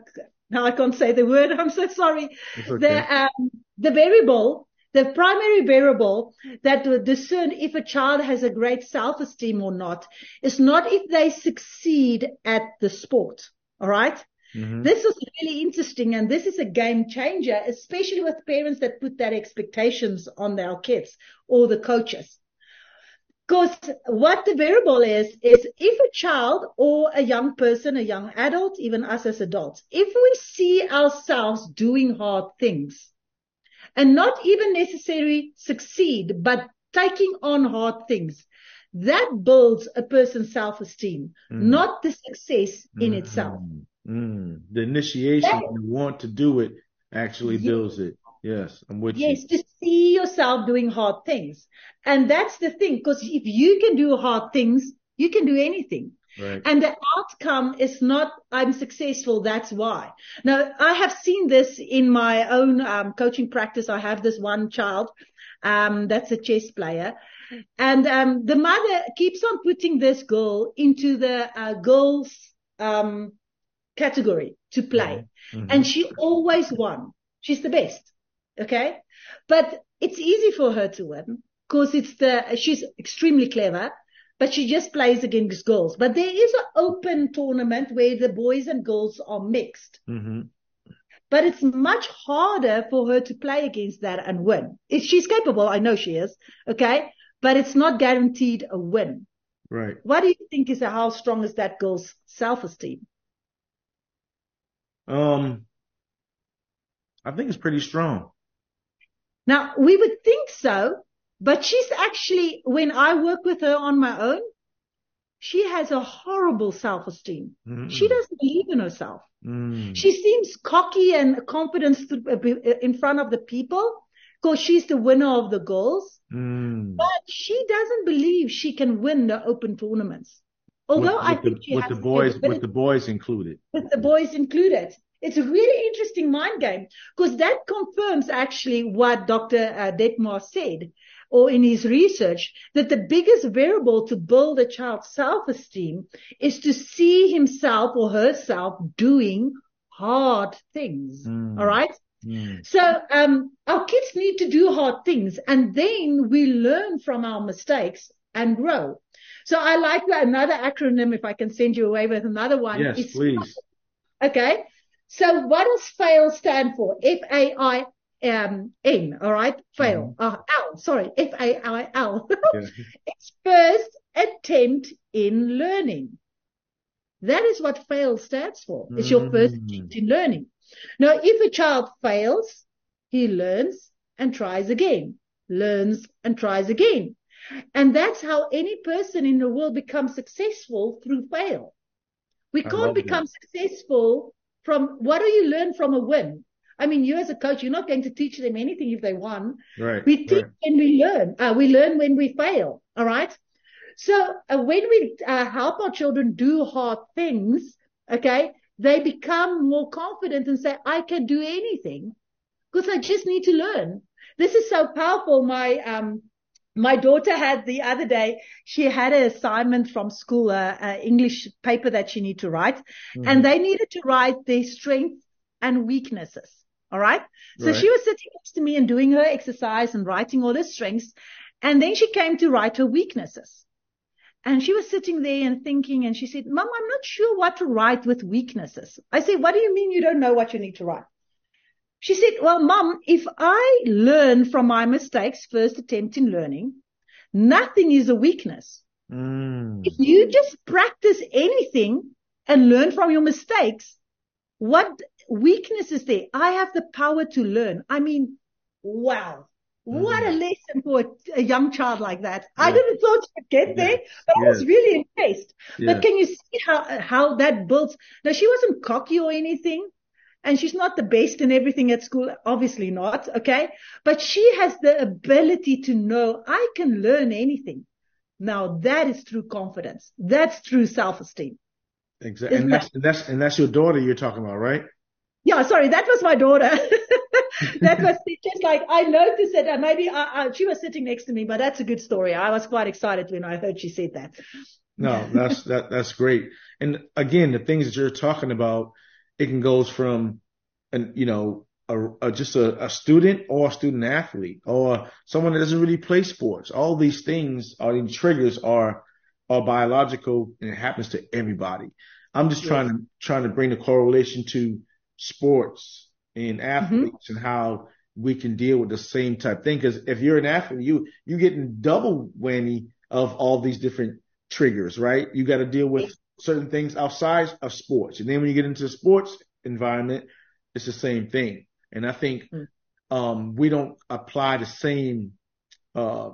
now I can't say the word. I'm so sorry. Okay. The, um, the variable the primary variable that will discern if a child has a great self-esteem or not is not if they succeed at the sport. All right. Mm-hmm. This is really interesting. And this is a game changer, especially with parents that put that expectations on their kids or the coaches. Because what the variable is, is if a child or a young person, a young adult, even us as adults, if we see ourselves doing hard things and not even necessarily succeed, but taking on hard things, that builds a person's self-esteem, mm. not the success in mm. itself. Mm. The initiation, that, you want to do it, actually yes. builds it. Yes, I'm with yes, you. Yes, to see yourself doing hard things. And that's the thing, because if you can do hard things, you can do anything. Right. And the outcome is not, I'm successful, that's why. Now, I have seen this in my own um, coaching practice. I have this one child, um, that's a chess player. And um, the mother keeps on putting this girl into the uh, girls um, category to play. Mm-hmm. And she always won. She's the best. Okay. But it's easy for her to win because it's the, she's extremely clever, but she just plays against girls. But there is an open tournament where the boys and girls are mixed. Mm-hmm. But it's much harder for her to play against that and win. If she's capable, I know she is. Okay. But it's not guaranteed a win. Right. What do you think is how strong is that girl's self-esteem? Um, I think it's pretty strong. Now, we would think so, but she's actually, when I work with her on my own, she has a horrible self-esteem. Mm-hmm. She doesn't believe in herself. Mm. She seems cocky and confident in front of the people because she's the winner of the goals. Mm. But she doesn't believe she can win the open tournaments. Although with, I think the, she with the boys, with the boys included. With the boys included. It's a really interesting mind game because that confirms actually what Dr. Uh, Detmar said or in his research that the biggest variable to build a child's self-esteem is to see himself or herself doing hard things. Mm. All right. Mm. So, um, our kids need to do hard things and then we learn from our mistakes and grow. So I like that another acronym. If I can send you away with another one. Yes, please. Okay. So what does FAIL stand for? F-A-I um, N, all right? Fail. Mm-hmm. Uh, L, sorry, F-A-I-L. it's first attempt in learning. That is what fail stands for. It's your first mm. attempt in learning. Now, if a child fails, he learns and tries again, learns and tries again. And that's how any person in the world becomes successful through fail. We can't become that. successful from what do you learn from a win? I mean, you as a coach, you're not going to teach them anything if they won. Right. We teach right. when we learn. Uh, we learn when we fail. All right. So uh, when we uh, help our children do hard things, okay, they become more confident and say, I can do anything because I just need to learn. This is so powerful. My, um, my daughter had the other day, she had an assignment from school, a, a English paper that she needed to write, mm-hmm. and they needed to write their strengths and weaknesses. All right. So right. she was sitting next to me and doing her exercise and writing all her strengths. And then she came to write her weaknesses. And she was sitting there and thinking, and she said, Mom, I'm not sure what to write with weaknesses. I said, what do you mean you don't know what you need to write? She said, well, mom, if I learn from my mistakes, first attempt in learning, nothing is a weakness. Mm. If you just practice anything and learn from your mistakes, what weakness is there? I have the power to learn. I mean, wow. Mm. What a mm. lesson for a, a, young child like that. Yeah. I didn't thought she'd get there, but yeah. I was really impressed. Yeah. But can you see how, how that builds? Now she wasn't cocky or anything and she's not the best in everything at school. Obviously not. Okay. But she has the ability to know I can learn anything. Now that is true confidence. That's true self-esteem. Exactly. And that's, and that's, and that's your daughter you're talking about, right? Yeah. Sorry. That was my daughter. that was just like, I noticed it and maybe I, I, she was sitting next to me, but that's a good story. I was quite excited when I heard she said that. No, that's, that, that's great. And again, the things that you're talking about, it can goes from an, you know, a, a, just a, a, student or a student athlete or someone that doesn't really play sports. All these things are these triggers are, are biological and it happens to everybody. I'm just trying to trying to bring the correlation to sports and athletes and how we can deal with the same type thing. Because if you're an athlete, you you're getting double whammy of all these different triggers, right? You got to deal with certain things outside of sports, and then when you get into the sports environment, it's the same thing. And I think Mm. um, we don't apply the same uh,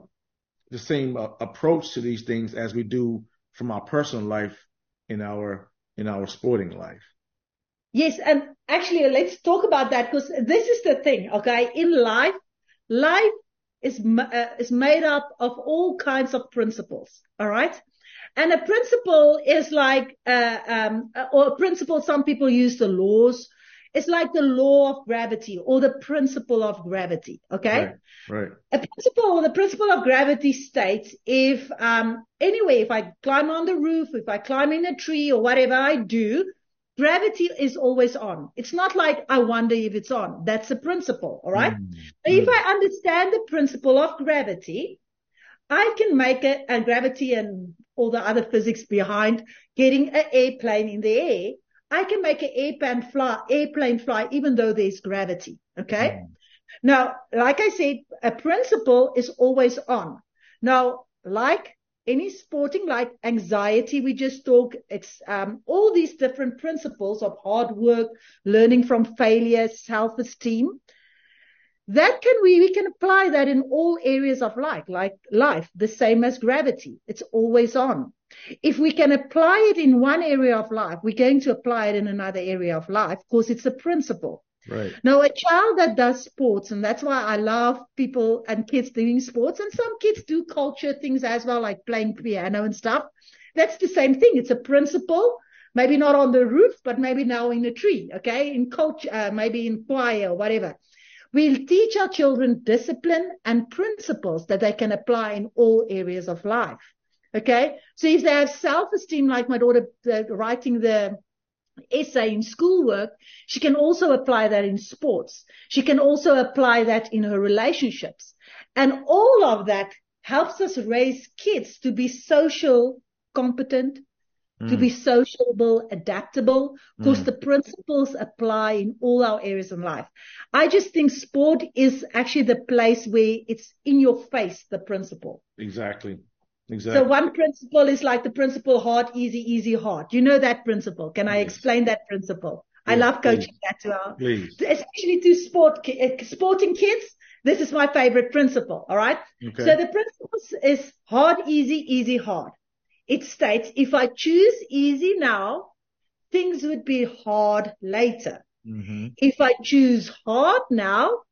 the same uh, approach to these things as we do from our personal life in our in our sporting life. Yes, and actually, let's talk about that because this is the thing, okay? In life, life is uh, is made up of all kinds of principles, all right? And a principle is like, uh, um, uh, or a principle. Some people use the laws. It's like the law of gravity or the principle of gravity, okay? Right. Right. A principle, the principle of gravity states if, um, anyway, if I climb on the roof, if I climb in a tree or whatever I do, gravity is always on. It's not like I wonder if it's on. That's a principle. All right. Mm. If I understand the principle of gravity, I can make it and gravity and all the other physics behind getting an airplane in the air. I can make an airplane fly, airplane fly, even though there's gravity. Okay. Now, like I said, a principle is always on. Now, like any sporting, like anxiety, we just talk, it's, um, all these different principles of hard work, learning from failure, self-esteem. That can we, we can apply that in all areas of life, like life, the same as gravity. It's always on. If we can apply it in one area of life, we're going to apply it in another area of life because it's a principle. Right. Now, a child that does sports, and that's why I love people and kids doing sports, and some kids do culture things as well, like playing piano and stuff. That's the same thing. It's a principle, maybe not on the roof, but maybe now in a tree, okay, in culture, uh, maybe in choir or whatever. We'll teach our children discipline and principles that they can apply in all areas of life. Okay. So if they have self-esteem, like my daughter uh, writing the essay in schoolwork, she can also apply that in sports. She can also apply that in her relationships. And all of that helps us raise kids to be social competent, to be sociable, adaptable, because Mm. the principles apply in all our areas in life. I just think sport is actually the place where it's in your face, the principle. Exactly. Exactly. So one principle is like the principle hard, easy, easy, hard. You know that principle. Can I explain that principle? I love coaching please. that to our, Please. especially to sport, uh, sporting kids. This is my favorite principle. All right. Okay. So the principle is hard, easy, easy, hard. It states if I choose easy now, things would be hard later. hmm If I choose hard now,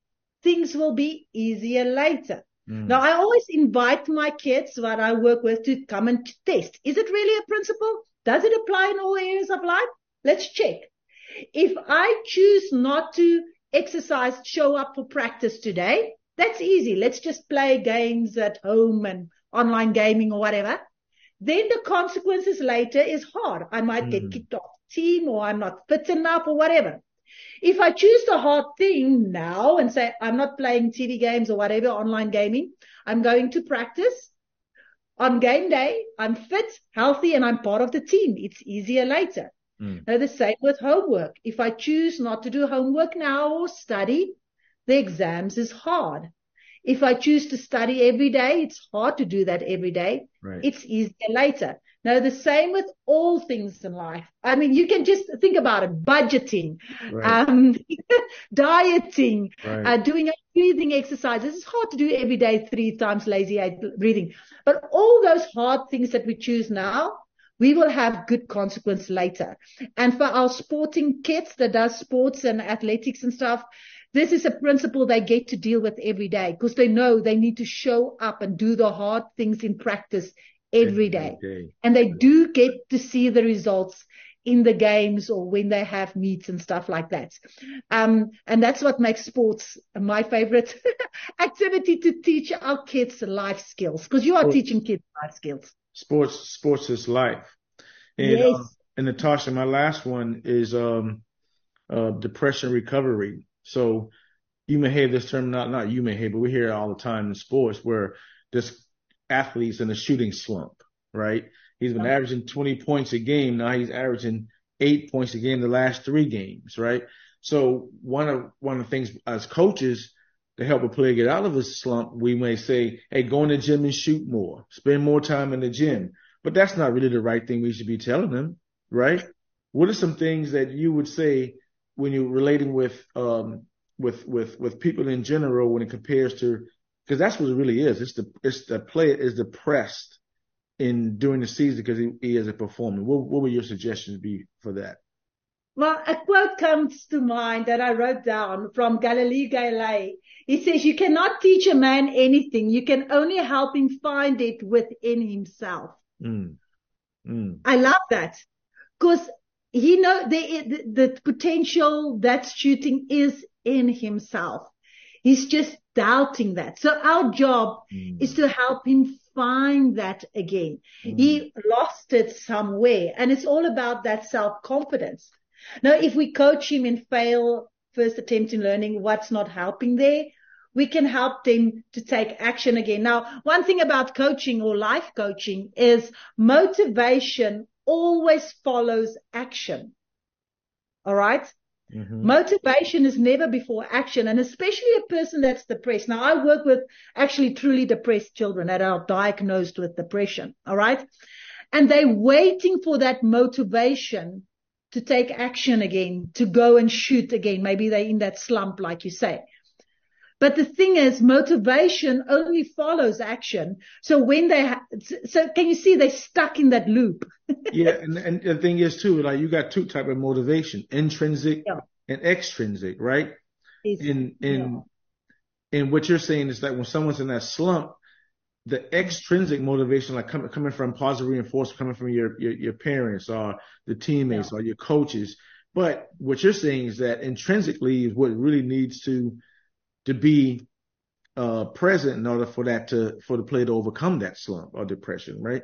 things will be easier later. Mm. Now, I always invite my kids that I work with to come and test. Is it really a principle? Does it apply in all areas of life? Let's check. If I choose not to exercise, show up for practice today, that's easy. Let's just play games at home and online gaming or whatever. Then the consequences later is hard. I might get Mhm. kicked off the team or I'm not fit enough or whatever. If I choose the hard thing now and say, I'm not playing TV games or whatever, online gaming, I'm going to practice on game day. I'm fit, healthy, and I'm part of the team. It's easier later. Mm. Now the same with homework. If I choose not to do homework now or study, the exams is hard. If I choose to study every day, it's hard to do that every day. Right. It's easier later. Now the same with all things in life. I mean, you can just think about it, budgeting, right. um, dieting, right. uh, doing a breathing exercises. It's hard to do every day, three times lazy eye breathing. But all those hard things that we choose now, we will have good consequence later. And for our sporting kids that does sports and athletics and stuff, this is a principle they get to deal with every day because they know they need to show up and do the hard things in practice every day. And they do get to see the results in the games or when they have meets and stuff like that. Um, and that's what makes sports my favorite activity to teach our kids life skills because you are Sports. teaching kids life skills. Sports, sports is life. And, Yes. uh, and Natasja, my last one is, um, uh, depression recovery. So you may hear this term, not, not you may hear, but we hear it all the time in sports where this athlete's in a shooting slump, right? He's been averaging 20 points a game. Now he's averaging eight points a game the last three games, right? So one of one of the things as coaches to help a player get out of a slump, we may say, hey, go in the gym and shoot more, spend more time in the gym. But that's not really the right thing we should be telling them, right? What are some things that you would say when you're relating with um with with with people in general when it compares to because that's what it really is. It's the it's the player is depressed in during the season because he, he isn't performing. What what would your suggestions be for that? Well, a quote comes to mind that I wrote down from Galileo Galilei. He says, you cannot teach a man anything. You can only help him find it within himself. Mm. Mm. I love that because he know the, the potential that shooting is in himself. He's just doubting that. So our job Mm. is to help him find that again. He lost it somewhere and it's all about that self-confidence. Now, if we coach him and fail first attempt in learning what's not helping there, we can help them to take action again. Now, one thing about coaching or life coaching is motivation always follows action. All right? Mhm. Motivation is never before action, and especially a person that's depressed. Now, I work with actually truly depressed children that are diagnosed with depression. All right. And they're waiting for that motivation to take action again, to go and shoot again. Maybe they're in that slump, like you say. But the thing is, motivation only follows action. So when they, ha- so can you see they're stuck in that loop? yeah, and, and the thing is too, like you got two type of motivation, intrinsic Yeah. and extrinsic, right? It's- And and and what you're saying is that when someone's in that slump, the extrinsic motivation, like coming coming from positive reinforcement, coming from your your, your parents or the teammates or your coaches, but what you're saying is that intrinsically is what really needs to to be uh present in order for that to for the player to overcome that slump or depression, right?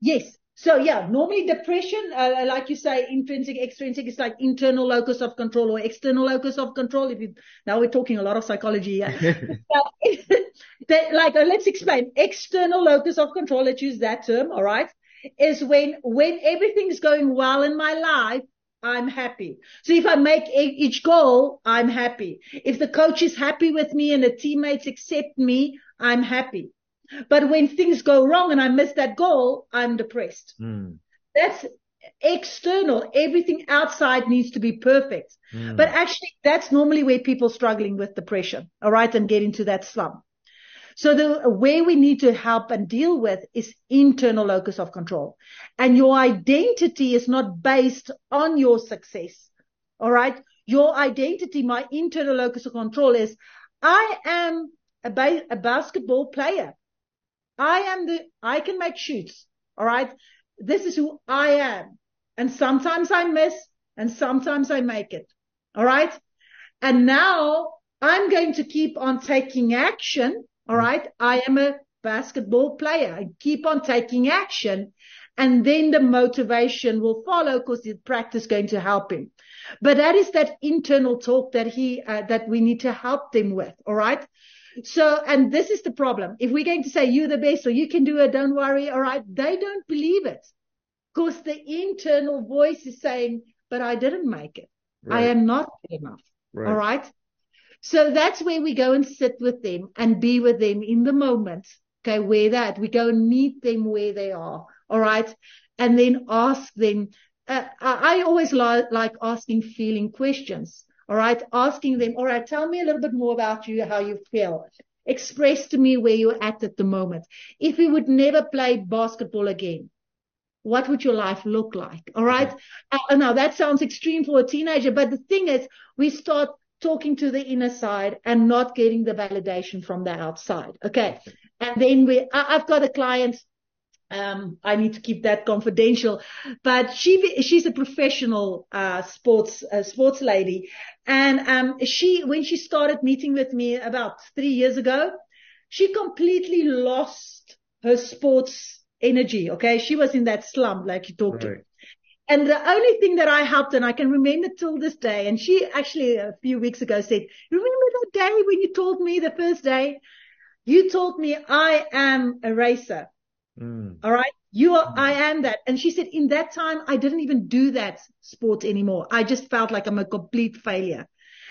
Yes. So yeah, normally depression, uh, like you say, intrinsic, extrinsic is like internal locus of control or external locus of control. If you, now we're talking a lot of psychology here. But that, like, uh, let's explain. External locus of control, let's use that term, all right, is when, when everything's going well in my life, I'm happy. So if I make each goal, I'm happy. If the coach is happy with me and the teammates accept me, I'm happy. But when things go wrong and I miss that goal, I'm depressed. Mm, That's external. Everything outside needs to be perfect. mm. But actually, that's normally where people struggling with depression, all right, and get into that slump. So the way we need to help and deal with is internal locus of control. And your identity is not based on your success. All right. Your identity, my internal locus of control is I am a, ba- a basketball player. I am the, I can make shoots. All right. This is who I am. And sometimes I miss and sometimes I make it. All right. And now I'm going to keep on taking action. All right. I am a basketball player. I keep on taking action and then the motivation will follow because the practice is going to help him. But that is that internal talk that he, uh, that we need to help them with. All right. So, and this is the problem. If we're going to say you're the best or you can do it, don't worry. All right. They don't believe it because the internal voice is saying, but I didn't make it. I am not good enough. Right. All right. So that's where we go and sit with them and be with them in the moment. Okay. Where that we go and meet them where they are. All right. And then ask them. Uh, I, always li- like asking feeling questions. All right. Asking them, all right, tell me a little bit more about you, how you feel. Express to me where you're at at the moment. If you would never play basketball again, what would your life look like? All right. Uh, now that sounds extreme for a teenager, but the thing is, we start talking to the inner side and not getting the validation from the outside. Okay. And then we, I, I've got a client. Um, I need to keep that confidential, but she, she's a professional, uh, sports, uh, sports lady. And, um, she, when she started meeting with me about three years ago, she completely lost her sports energy. Okay. She was in that slump, like you talked to. And the only thing that I helped, and I can remember till this day, and she actually a few weeks ago said, remember that day when you told me the first day, you told me I am a racer. Mm. All right. You are, I am that. And she said, in that time, I didn't even do that sport anymore. I just felt like I'm a complete failure.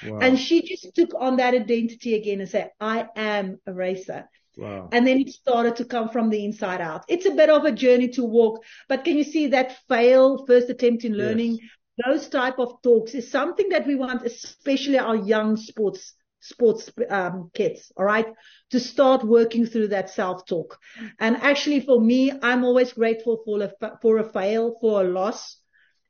Wow. And she just took on that identity again and said, I am a racer. Wow. And then it started to come from the inside out. It's a bit of a journey to walk, but can you see that fail first attempt in learning? Yes. Those type of talks is something that we want, especially our young sports sports um, kids, all right, to start working through that self-talk. And actually, for me, I'm always grateful for a for a fail, for a loss,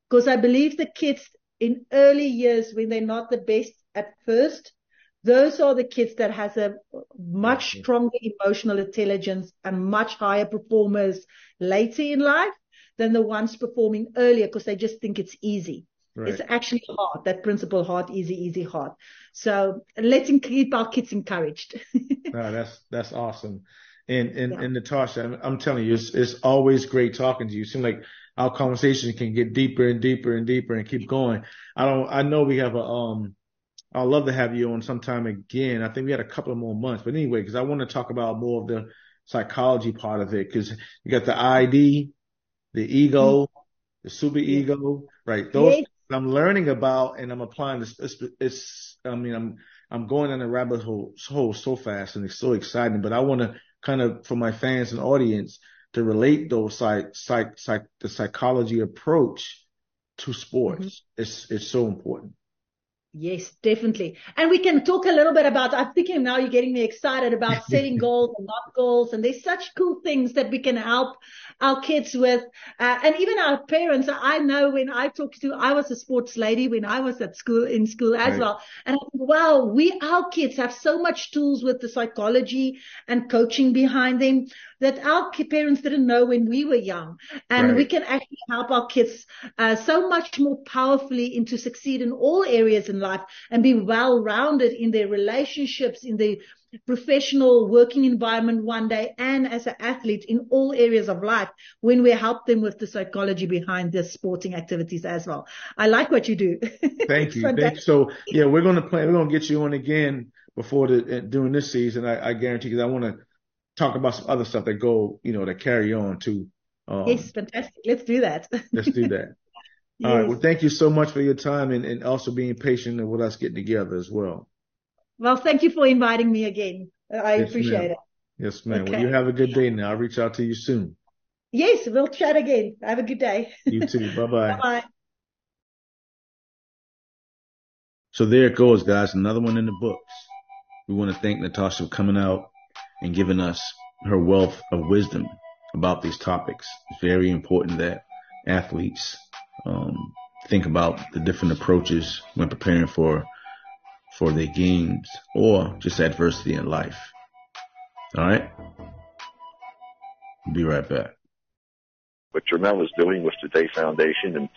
because I believe the kids in early years when they're not the best at first, those are the kids that has a much stronger emotional intelligence and much higher performers later in life than the ones performing earlier because they just think it's easy. Right. It's actually hard, that principle, hard, easy, easy, hard. So let's keep our kids encouraged. no, that's, that's awesome. And, and, yeah. and Natasja, I'm, I'm, telling you, it's, it's always great talking to you. It seems like our conversation can get deeper and deeper and deeper and keep going. I don't, I know we have a, um, I'd love to have you on sometime again. I think we had a couple of more months, but anyway, because I want to talk about more of the psychology part of it, because you got the ID, the ego, mm-hmm. the super ego, right? Those yes. I'm learning about and I'm applying this. It's, it's, I mean, I'm, I'm going down a rabbit hole, hole so fast and it's so exciting, but I want to kind of, for my fans and audience, to relate those psych, psych, psych, the psychology approach to sports. Mm-hmm. It's, it's so important. Yes, definitely. And we can talk a little bit about, I'm thinking now you're getting me excited about setting goals and not goals. And there's such cool things that we can help our kids with, uh, and even our parents. I know when I talk to, I was a sports lady when I was at school, in school as right. well. And I think, wow, we, our kids have so much tools with the psychology and coaching behind them that our parents didn't know when we were young. And right. we can actually help our kids uh, so much more powerfully into succeed in all areas in life and be well rounded in their relationships, in the professional working environment one day and as an athlete in all areas of life when we help them with the psychology behind their sporting activities as well. I like what you do. Thank you. Thank you. So yeah, we're going to plan, we're going to get you on again before the, during this season. I, I guarantee because I want to talk about some other stuff that go, you know, that carry on too. Um, yes, fantastic. Let's do that. let's do that. yes. All right. Well, thank you so much for your time and, and also being patient with us getting together as well. Well, thank you for inviting me again. I yes, appreciate ma'am. it. Yes, ma'am. Okay. Well, you have a good day now. I'll reach out to you soon. Yes, we'll chat again. Have a good day. You too. Bye bye. Bye bye. So there it goes, guys. Another one in the books. We want to thank Natasja for coming out and giving us her wealth of wisdom about these topics. It's very important that athletes um, think about the different approaches when preparing for for their games or just adversity in life. All right? Be right back. What Jermel is doing with the DAE Foundation and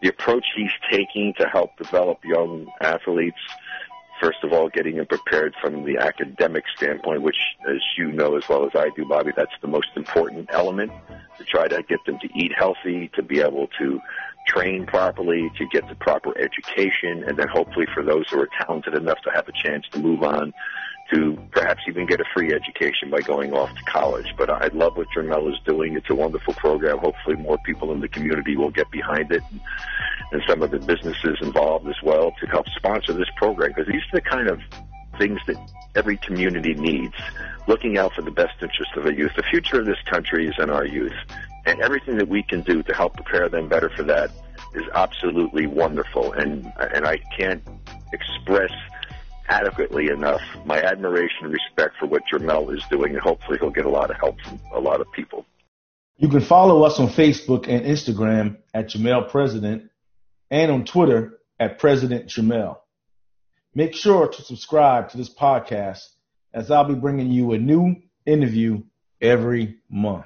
the approach he's taking to help develop young athletes first of all, getting them prepared from the academic standpoint, which, as you know as well as I do, Bobby, that's the most important element to try to get them to eat healthy, to be able to train properly, to get the proper education, and then hopefully for those who are talented enough to have a chance to move on to perhaps even get a free education by going off to college. But I love what Jermel is doing. It's a wonderful program. Hopefully more people in the community will get behind it and, and some of the businesses involved as well to help sponsor this program because these are the kind of things that every community needs, looking out for the best interest of the youth. The future of this country is in our youth, and everything that we can do to help prepare them better for that is absolutely wonderful. And and I can't express adequately enough my admiration and respect for what Jermel is doing, and hopefully he'll get a lot of help from a lot of people. You can follow us on Facebook and Instagram at Jermel President and on Twitter at President Jermel. Make sure to subscribe to this podcast as I'll be bringing you a new interview every month.